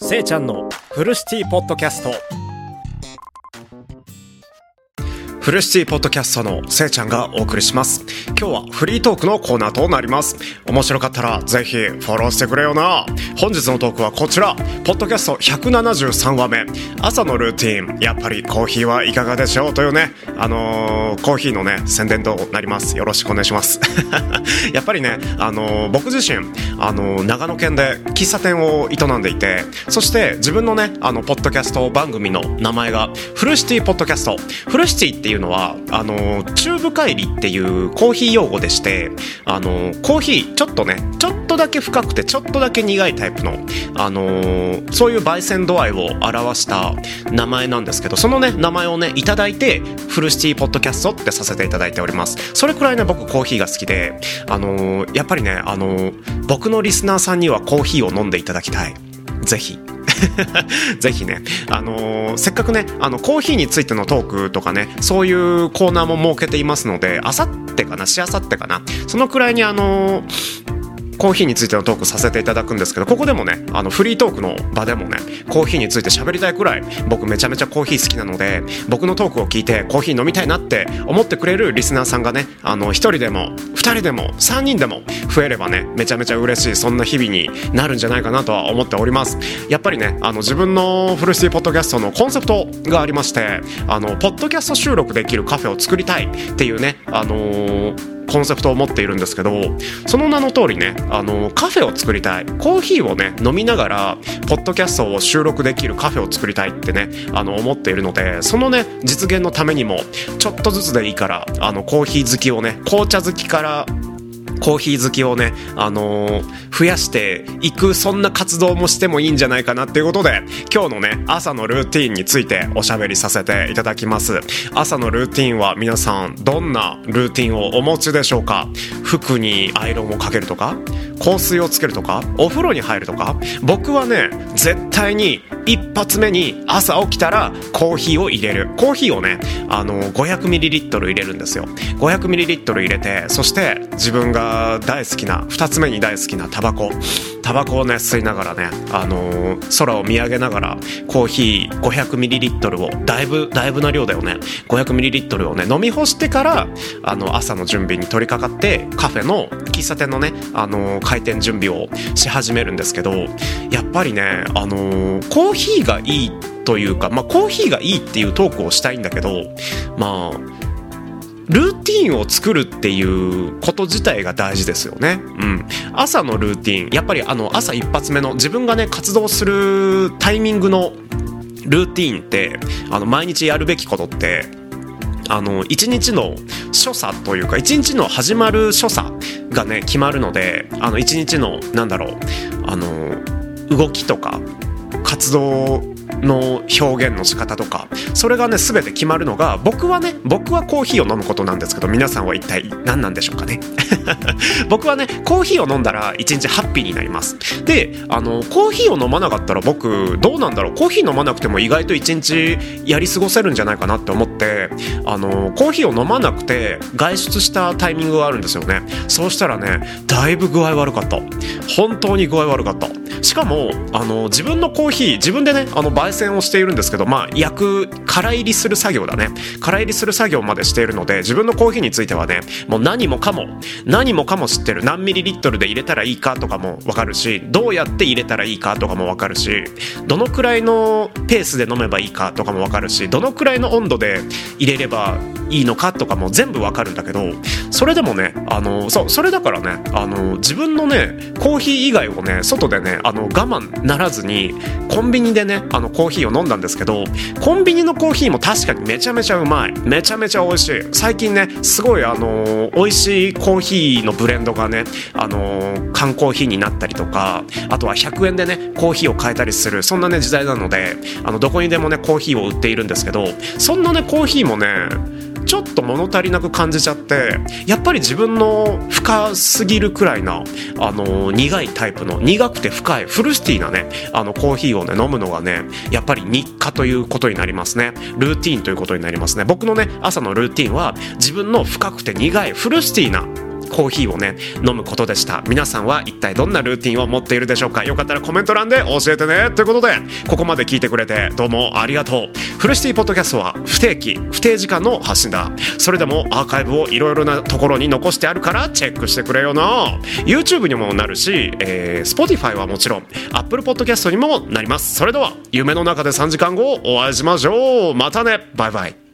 せいちゃんのフルシティポッドキャスト。フルシティポッドキャストのせいちゃんがお送りします。今日はフリートークのコーナーとなります。面白かったらぜひフォローしてくれよな。本日のトークはこちら。ポッドキャスト173話目。朝のルーティン。やっぱりコーヒーはいかがでしょうというね。あのー、コーヒーのね宣伝となります。よろしくお願いします。やっぱりねあのー、僕自身あのー、長野県で喫茶店を営んでいてそして自分のねあのポッドキャスト番組の名前がフルシティポッドキャスト。フルシティっていううのはあの中部帰りっていうコーヒー用語でしてあのコーヒーちょっとねちょっとだけ深くてちょっとだけ苦いタイプのあのそういう焙煎度合いを表した名前なんですけどそのね名前をねいただいてフルシティポッドキャストってさせていただいております。それくらいね僕コーヒーが好きであのやっぱりねあの僕のリスナーさんにはコーヒーを飲んでいただきたい。ぜひ。ぜひね、あのー、せっかくね、あの、コーヒーについてのトークとかね、そういうコーナーも設けていますので、あさってかな、しあさってかな、そのくらいにあのーコーヒーについてのトークさせていただくんですけどここでもねあのフリートークの場でもねコーヒーについて喋りたいくらい僕めちゃめちゃコーヒー好きなので僕のトークを聞いてコーヒー飲みたいなって思ってくれるリスナーさんがねあの1人でも2人でも3人でも増えればねめちゃめちゃ嬉しいそんな日々になるんじゃないかなとは思っております。やっぱりねあの自分のフルシティポッドキャストのコンセプトがありましてあのポッドキャスト収録できるカフェを作りたいっていうねあのーコンセプトを持っているんですけどその名の通りねあのカフェを作りたい。コーヒーをね飲みながらポッドキャストを収録できるカフェを作りたいってねあの思っているのでそのね実現のためにもちょっとずつでいいからあのコーヒー好きをね紅茶好きからコーヒー好きをね、あのー、増やしていく、そんな活動もしてもいいんじゃないかなっていうことで、今日のね、朝のルーティンについておしゃべりさせていただきます。朝のルーティンは皆さん、どんなルーティンをお持ちでしょうか？服にアイロンをかけるとか香水をつけるとかお風呂に入るとか僕はね、絶対に一発目に朝起きたらコーヒーを入れる。コーヒーをね、あの、500ml 入れるんですよ。500ml 入れて、そして自分が大好きな、二つ目に大好きなタバコ。タバコをね、吸いながらね、あのー、空を見上げながら、コーヒー 500ml を、だいぶ、だいぶな量だよね。500ml をね、飲み干してから、あの、朝の準備に取り掛かって、カフェの、喫茶店のね、あのー、開店準備をし始めるんですけど、やっぱりね、あのー、コーヒーヒーがいいというか、まあ、コーヒーがいいっていうトークをしたいんだけど、まあ、ルーティンを作るっていうこと自体が大事ですよね。うん。朝のルーティン、やっぱりあの朝一発目の自分がね活動するタイミングのルーティンってあの毎日やるべきことってあの一日の所作というか一日の始まる所作がね決まるのであの一日のなんだろうあの動きとか活動の表現の仕方とかそれがね全て決まるのが僕はね僕はコーヒーを飲むことなんですけど皆さんは一体何なんでしょうかね。僕はねコーヒーを飲んだら一日ハッピーになります。であのコーヒーを飲まなかったら僕どうなんだろう。コーヒー飲まなくても意外と一日やり過ごせるんじゃないかなって思ってあのコーヒーを飲まなくて外出したタイミングがあるんですよね。そうしたらねだいぶ具合悪かった。本当に具合悪かった。しかもあの自分のコーヒー自分でねあの焙煎をしているんですけどまあ焼く空入りする作業だね。空入りする作業までしているので自分のコーヒーについてはねもう何もかも何もかも知ってる。何ミリリットルで入れたらいいかとかも分かるしどうやって入れたらいいかとかも分かるしどのくらいのペースで飲めばいいかとかも分かるしどのくらいの温度で入れればいいのかとかも全部分かるんだけどそれでもねあのそうそれだからねあの自分のねコーヒー以外をね外でねあの我慢ならずにコンビニでねあのコーヒーを飲んだんですけどコンビニのコーヒーも確かにめちゃめちゃうまい。めちゃめちゃ美味しい。最近ねすごいあの美味しいコーヒーのブレンドがねあの缶コーヒーになったりとかあとは100円でねコーヒーを買えたりする。そんなね時代なのであのどこにでもねコーヒーを売っているんですけどそんなねコーヒーもねちょっと物足りなく感じちゃってやっぱり自分の深すぎるくらいなあの苦いタイプの苦くて深いフルシティなねあのコーヒーをね飲むのがねやっぱり日課ということになりますね。ルーティンということになりますね。僕のね朝のルーティンは自分の深くて苦いフルシティなコーヒーをね飲むことでした。皆さんは一体どんなルーティンを持っているでしょうか？よかったらコメント欄で教えてね。ということでここまで聞いてくれてどうもありがとう。フルシティポッドキャストは不定期不定時間の発信だ。それでもアーカイブをいろいろなところに残してあるからチェックしてくれよな。YouTube にもなるし、えー、Spotify はもちろん Apple Podcast にもなります。それでは夢の中で3時間後お会いしましょう。またね。バイバイ。